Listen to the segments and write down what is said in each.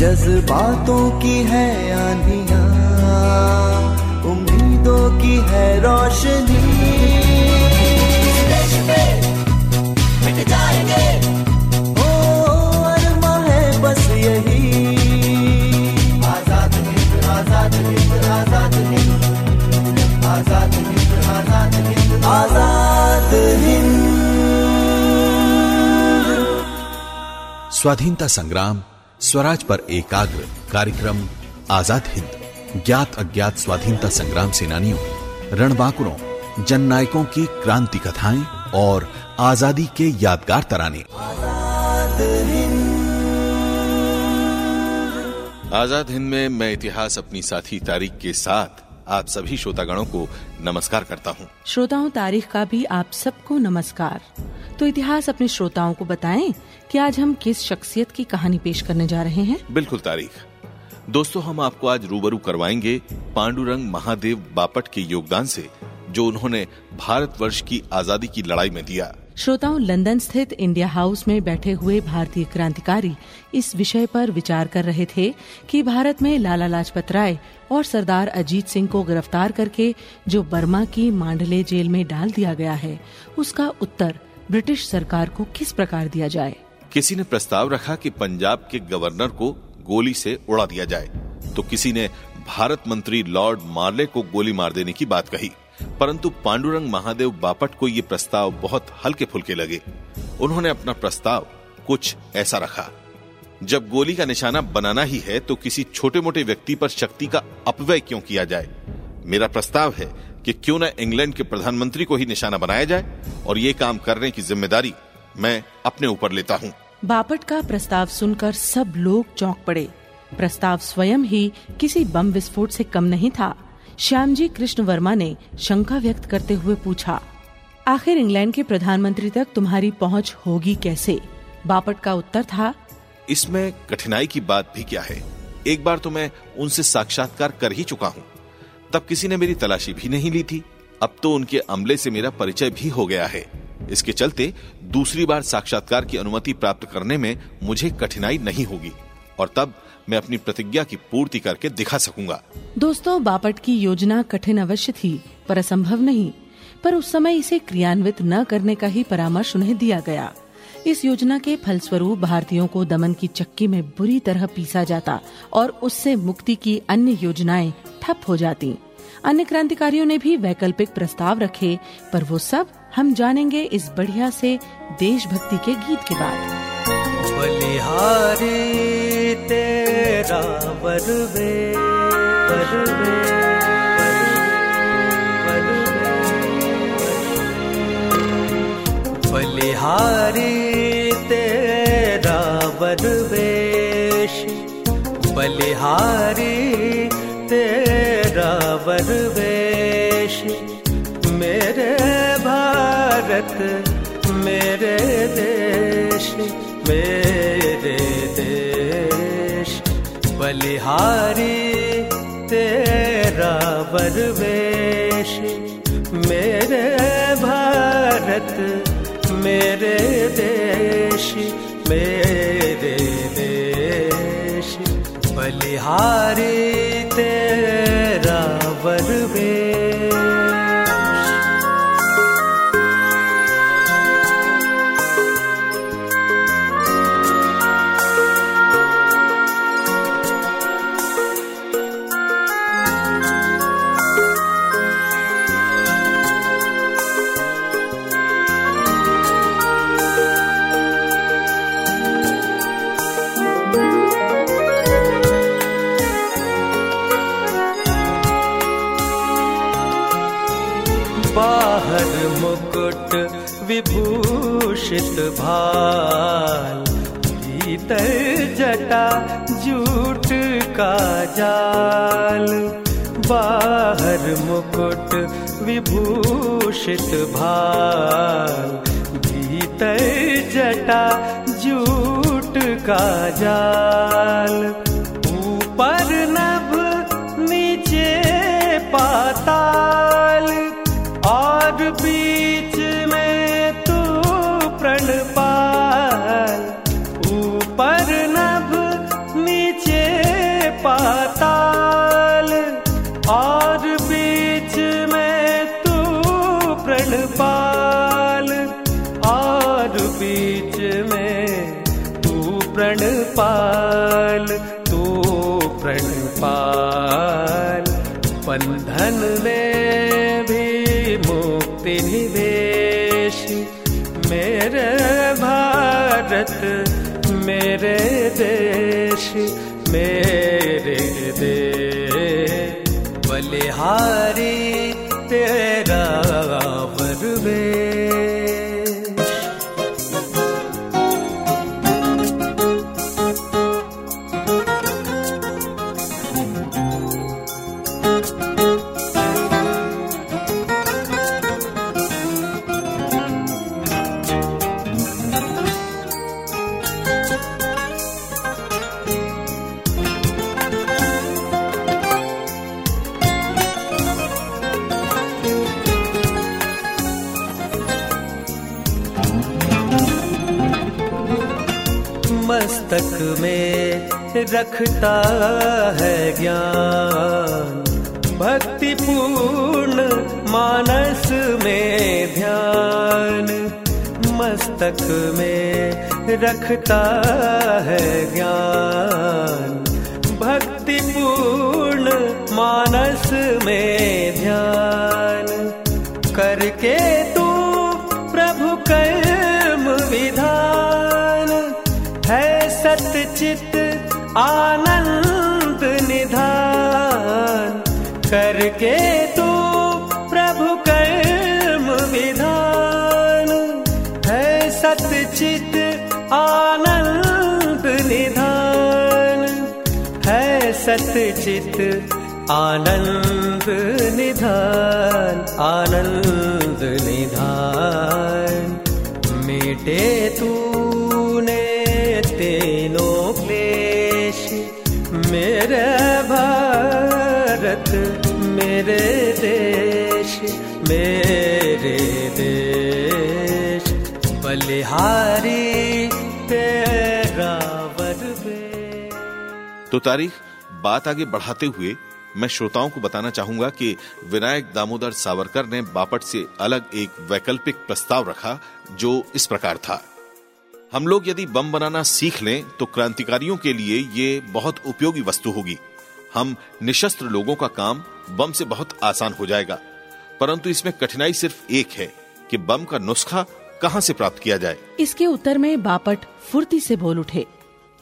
जज्बातों की है आंधिया उम्मीदों की है रोशनी। मिट जाएँगे। ओ अरमा है बस यही। आज़ाद हिंद आज़ाद हिंद आज़ाद हिंद। आज़ाद हिंद आज़ाद हिंद। आज़ाद हिंद। स्वाधीनता संग्राम स्वराज पर एकाग्र कार्यक्रम, आज़ाद हिंद, ज्ञात अज्ञात स्वाधीनता संग्राम सेनानियों, रणबांकुरों जन नायकों की क्रांति कथाएँ और आज़ादी के यादगार तराने। आज़ाद हिंद में मैं इतिहास अपनी साथी तारीख के साथ आप सभी श्रोतागणों को नमस्कार करता हूँ। श्रोताओं तारीख का भी आप सबको नमस्कार। तो इतिहास अपने श्रोताओं को बताएँ कि आज हम किस शख्सियत की कहानी पेश करने जा रहे हैं? बिल्कुल तारीख। दोस्तों हम आपको आज रूबरू करवाएँगे पांडुरंग महादेव बापट के योगदान से जो उन्होंने भारतवर्ष की आज़ादी की लड़ाई में दिया। श्रोताओं, लंदन स्थित इंडिया हाउस में बैठे हुए भारतीय क्रांतिकारी इस विषय पर विचार कर रहे थे कि भारत में लाला लाजपत राय और सरदार अजीत सिंह को गिरफ़्तार करके जो बर्मा की मांडले जेल में डाल दिया गया है, उसका उत्तर ब्रिटिश सरकार को किस प्रकार दिया जाए? किसी ने प्रस्ताव रखा कि पंजाब के गवर्नर को गोली से उड़ा दिया जाए तो किसी ने भारत मंत्री लॉर्ड मार्ले को गोली मार देने की बात कही। परंतु पांडुरंग महादेव बापट को ये प्रस्ताव बहुत हल्के फुल्के लगे। उन्होंने अपना प्रस्ताव कुछ ऐसा रखा। जब गोली का निशाना बनाना ही है तो किसी छोटे मोटे व्यक्ति पर शक्ति का अपव्यय क्यों किया जाए? मेरा प्रस्ताव है कि क्यों न इंग्लैंड के प्रधानमंत्री को ही निशाना बनाया जाए, और ये काम करने की ज़िम्मेदारी मैं अपने ऊपर लेता हूँ। बापट का प्रस्ताव सुनकर सब लोग चौंक पड़े। प्रस्ताव स्वयं ही किसी बम विस्फोट से कम नहीं था। श्यामजी कृष्ण वर्मा ने शंका व्यक्त करते हुए पूछा, आखिर इंग्लैंड के प्रधानमंत्री तक तुम्हारी पहुँच होगी कैसे? बापट का उत्तर था, इसमें कठिनाई की बात भी क्या है? एक बार तो मैं उनसे साक्षात्कार कर ही चुका हूँ। तब किसी ने मेरी तलाशी भी नहीं ली थी। अब तो उनके अमले से मेरा परिचय भी हो गया है। इसके चलते दूसरी बार साक्षात्कार की अनुमति प्राप्त करने में मुझे कठिनाई नहीं होगी। और तब मैं अपनी प्रतिज्ञा की पूर्ति करके दिखा सकूँगा। दोस्तों, बापट की योजना कठिन अवश्य थी, पर असंभव नहीं। पर उस समय इसे क्रियान्वित न करने का ही परामर्श उन्हें दिया गया। इस योजना के फलस्वरूप भारतीयों को दमन की चक्की में बुरी तरह पीसा जाता और उससे मुक्ति की अन्य योजनाएँ ठप हो जाती। अन्य क्रांतिकारियों ने भी वैकल्पिक प्रस्ताव रखे, पर वो सब हम जानेंगे इस बढ़िया से देशभक्ति के गीत के बाद। बलिहारी तेरा बरवे बरवे बलिहारी तेरा बरवेश बलिहारी तेरा बरवेश मेरे भारत मेरे देश। मेरे देश बलिहारी तेरा बरवेश मेरे भारत मेरे देश मेरे देश बलिहारी तेरा बरवेश विभूषित भाल भीतर जटा जूट का जाल बाहर मुकुट विभूषित भाल भीतर जटा जूट का जाल प्रणपाल तू प्रणपाल बंधन में भी मुक्ति निवेश। मेरे भारत, मेरे देश मेरे देश। बलिहारी तेरा वरवेश मस्तक में रखता है ज्ञान। भक्ति पूर्ण मानस में ध्यान मस्तक में रखता है ज्ञान। भक्ति पूर्ण मानस में ध्यान करके सतचित आनंद निधान करके तू प्रभु कर्म विधान है सतचित आनंद निधान है सतचित आनंद निधान आनंद निधान। मिटे तूने तीनों मेरे भारत मेरे देश मेरे देश। बलिहारी तेरा तो तारीख, बात आगे बढ़ाते हुए मैं श्रोताओं को बताना चाहूँगा कि विनायक दामोदर सावरकर ने बापट से अलग एक वैकल्पिक प्रस्ताव रखा, जो इस प्रकार था। हम लोग यदि बम बनाना सीख लें तो क्रांतिकारियों के लिए ये बहुत उपयोगी वस्तु होगी। हम निशस्त्र लोगों का काम बम से बहुत आसान हो जाएगा। परंतु इसमें कठिनाई सिर्फ़ एक है कि बम का नुस्खा कहाँ से प्राप्त किया जाए। इसके उत्तर में बापट फुर्ती से बोल उठे।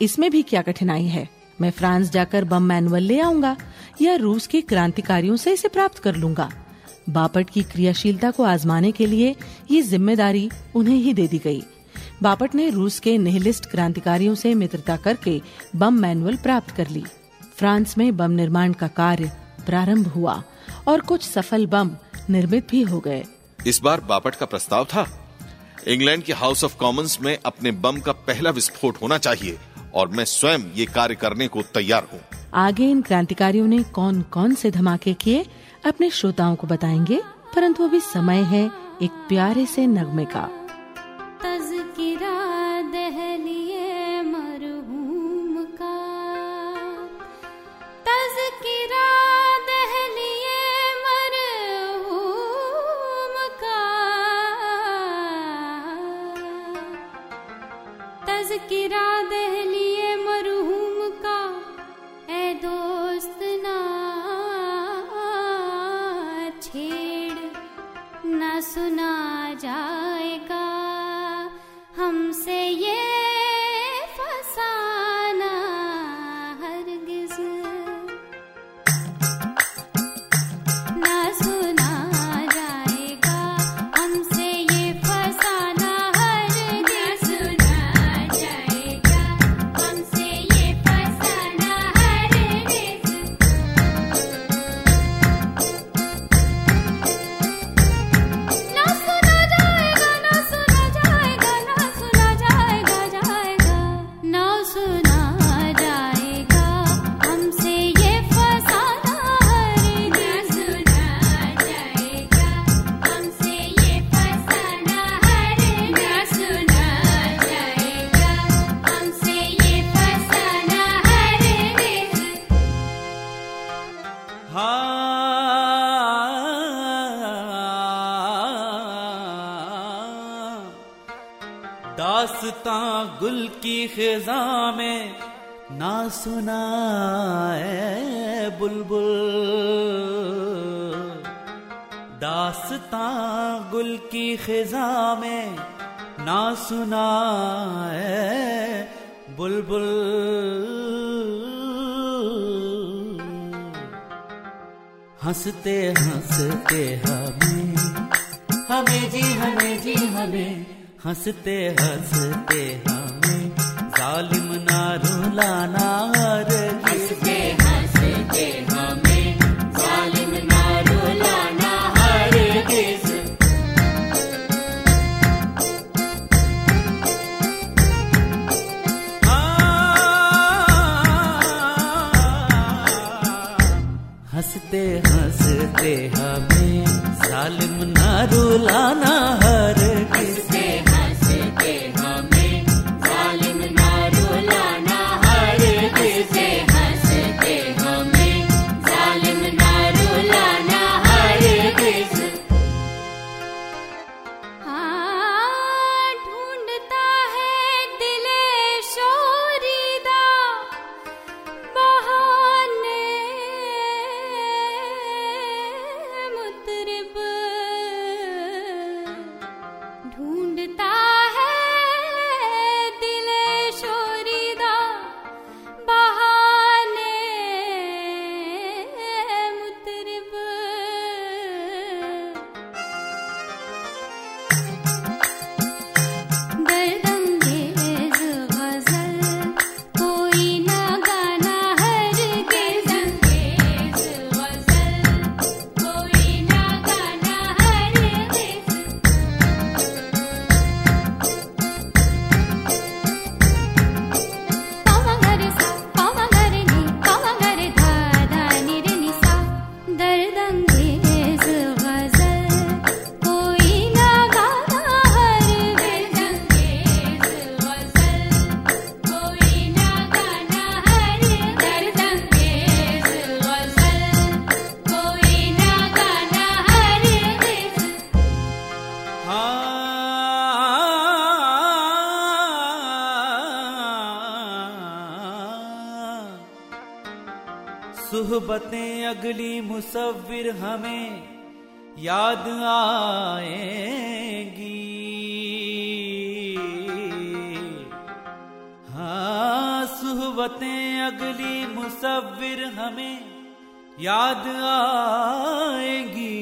इसमें भी क्या कठिनाई है? मैं फ्रांस जाकर बम मैनुअल ले आऊँगा या रूस के क्रांतिकारियों से इसे प्राप्त कर लूँगा? बापट की क्रियाशीलता को आजमाने के लिए ये ज़िम्मेदारी उन्हें ही दे दी गई। बापट ने रूस के निहिलिस्ट क्रांतिकारियों से मित्रता करके बम मैनुअल प्राप्त कर ली। फ्रांस में बम निर्माण का कार्य प्रारंभ हुआ और कुछ सफल बम निर्मित भी हो गए। इस बार बापट का प्रस्ताव था इंग्लैंड के हाउस ऑफ़ कॉमन्स में अपने बम का पहला विस्फोट होना चाहिए और मैं स्वयं ये कार्य करने को तैयार हूँ। आगे इन क्रांतिकारियों ने कौन कौन से धमाके किए अपने श्रोताओं को बताएँगे परंतु अभी समय है एक प्यारे से नगमे का। दासता गुल की खिजा में ना सुना बुलबुल। दासता गुल की खिजा में ना सुना बुलबुल। हँसते हँसते हमें हमें जी हमें जी, हमें हँसते हँसते हमें। जालिम ना रुलाना रे गुरबतें अगली मुसविर हमें याद आएगी। हाँ सुबतें अगली मुसविर हमें याद आएगी।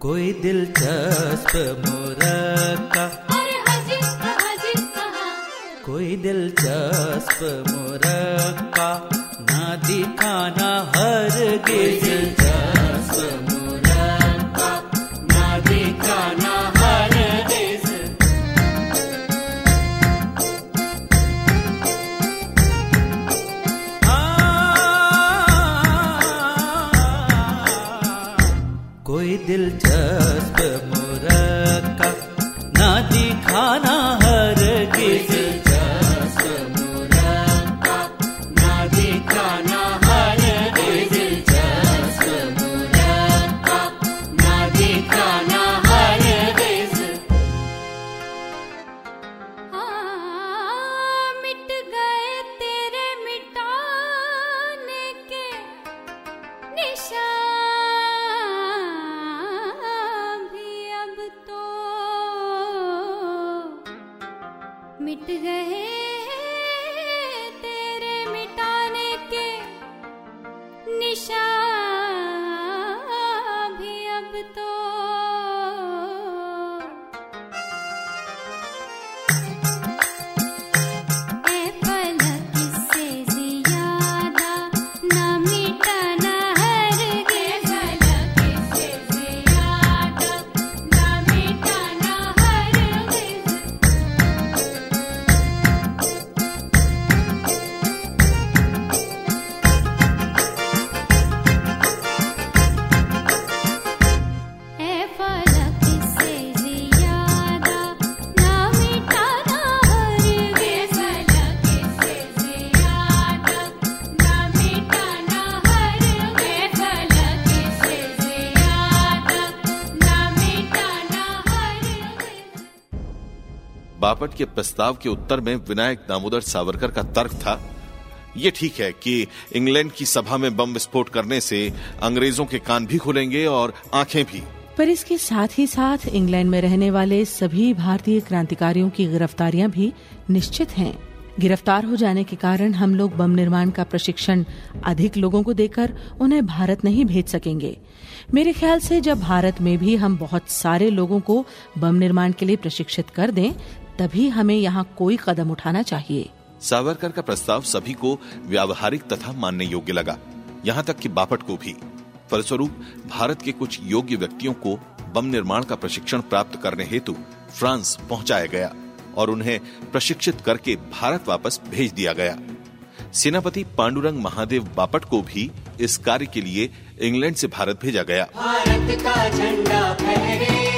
कोई दिलचस्प मुरक्का कोई दिलचस्प मुरक्का ना दिखाना हर गिर मिट गए बापट के प्रस्ताव के उत्तर में विनायक दामोदर सावरकर का तर्क था। ये ठीक है कि इंग्लैंड की सभा में बम विस्फोट करने से अंग्रेज़ों के कान भी खुलेंगे और आँखें भी। पर इसके साथ ही साथ इंग्लैंड में रहने वाले सभी भारतीय क्रांतिकारियों की गिरफ्तारियाँ भी निश्चित हैं। गिरफ़्तार हो जाने के कारण हम लोग बम निर्माण का प्रशिक्षण अधिक लोगों को देकर उन्हें भारत नहीं भेज सकेंगे। मेरे ख्याल से जब भारत में भी हम बहुत सारे लोगों को बम निर्माण के लिए प्रशिक्षित कर दें तभी हमें यहाँ कोई कदम उठाना चाहिए। सावरकर का प्रस्ताव सभी को व्यावहारिक तथा मानने योग्य लगा। यहाँ तक कि बापट को भी। फलस्वरूप भारत के कुछ योग्य व्यक्तियों को बम निर्माण का प्रशिक्षण प्राप्त करने हेतु फ्रांस पहुँचाया गया और उन्हें प्रशिक्षित करके भारत वापस भेज दिया गया। सेनापति पांडुरंग महादेव बापट को भी इस कार्य के लिए इंग्लैंड से भारत भेजा गया। भारत का झंडा फहरे।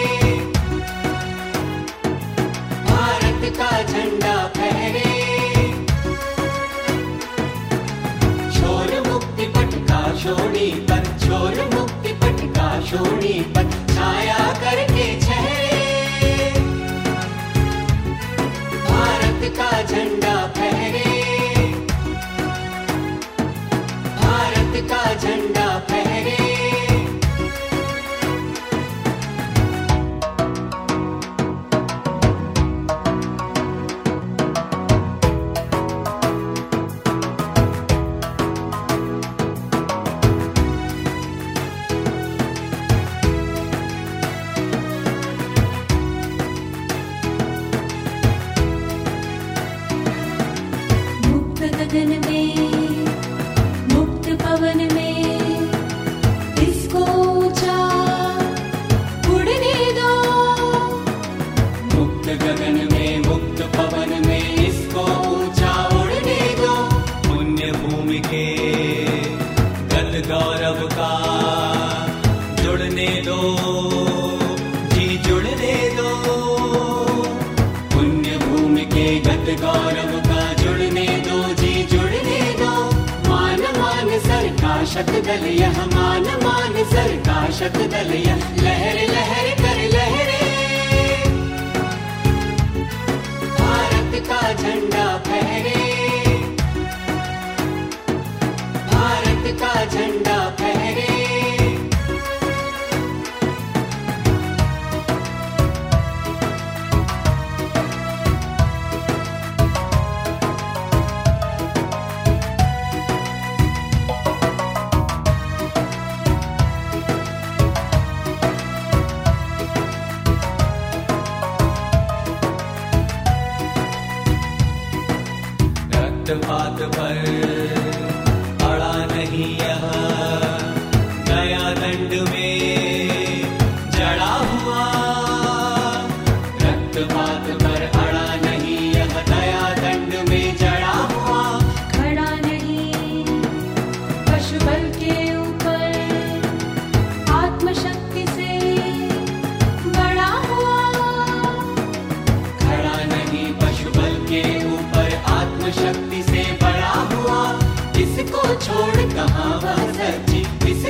शत दल यह मान मान सर का शत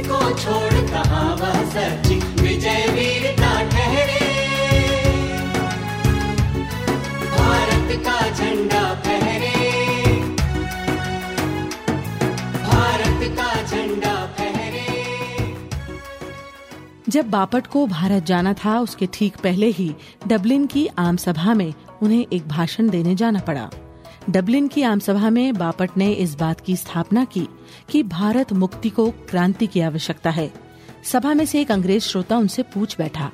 इसको छोड़ वह सच्ची विजय वीरता ठहरे। भारत का झंडा फहरे। भारत का झंडा जब बापट को भारत जाना था, उसके ठीक पहले ही डबलिन की आम सभा में उन्हें एक भाषण देने जाना पड़ा। डबलिन की आम सभा में बापट ने इस बात की स्थापना की कि भारत मुक्ति को क्रांति की आवश्यकता है। सभा में से एक अंग्रेज़ श्रोता उनसे पूछ बैठा।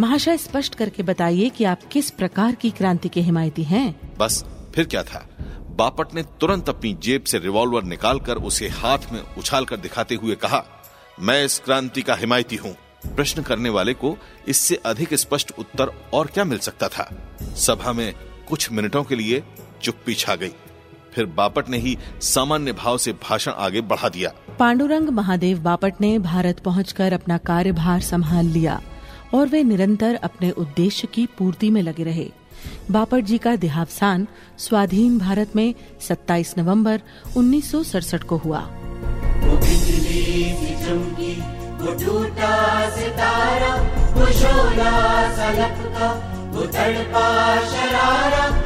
महाशय स्पष्ट करके बताइए कि आप किस प्रकार की क्रांति के हिमायती हैं? बस, फिर क्या था? बापट ने तुरंत अपनी जेब से रिवॉल्वर निकालकर उसे हाथ में उछाल कर दिखाते हुए कहा, मैं इस क्रांति का हिमायती हूँ। प्रश्न करने वाले को इससे अधिक स्पष्ट उत्तर और क्या मिल सकता था? सभा में कुछ मिनटों के लिए चुप्पी छा गई। फिर बापट ने ही सामान्य भाव से भाषण आगे बढ़ा दिया। पांडुरंग महादेव बापट ने भारत पहुंचकर अपना कार्यभार संभाल लिया और वे निरंतर अपने उद्देश्य की पूर्ति में लगे रहे। बापट जी का देहावसान स्वाधीन भारत में 27 नवंबर उन्नीस सौ सड़सठ को हुआ। सितारा, शरारा,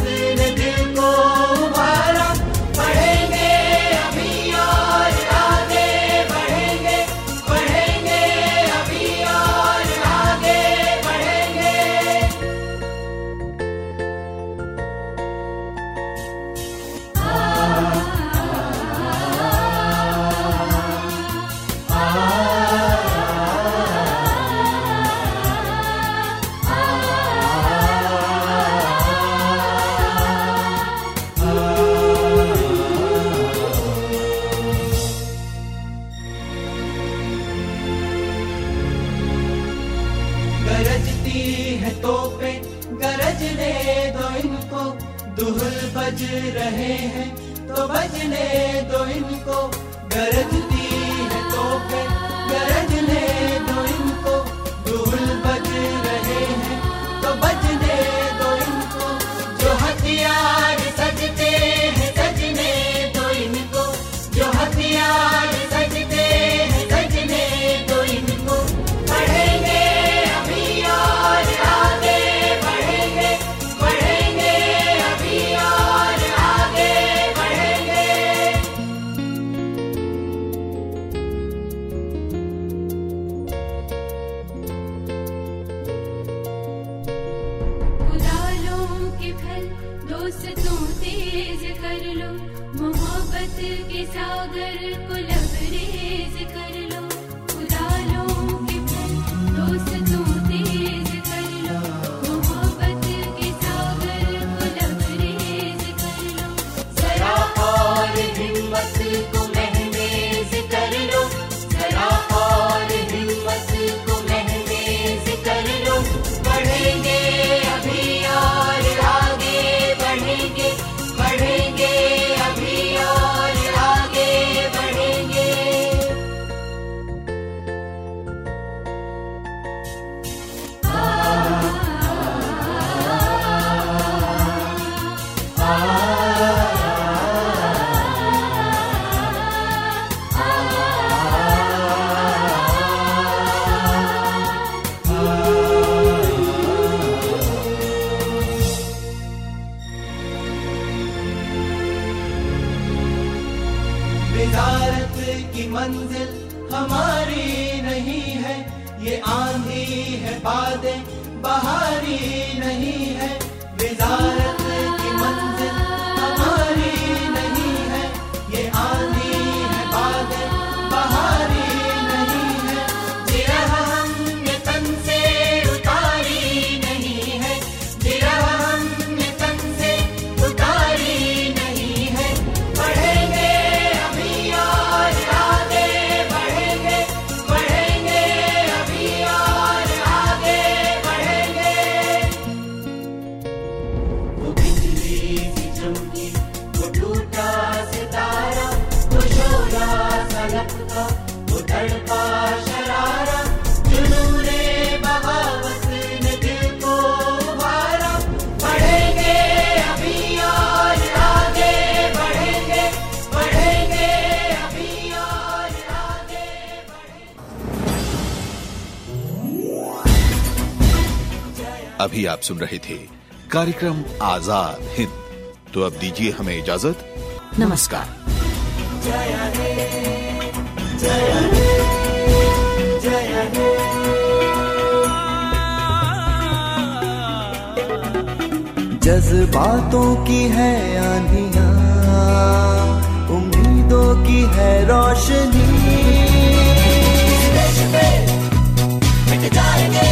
अभी आप सुन रहे थे कार्यक्रम आज़ाद हिंद। तो अब दीजिए हमें इजाज़त। नमस्कार। जज्बातों की है आंधिया उम्मीदों की है रोशनी। जाएँगे।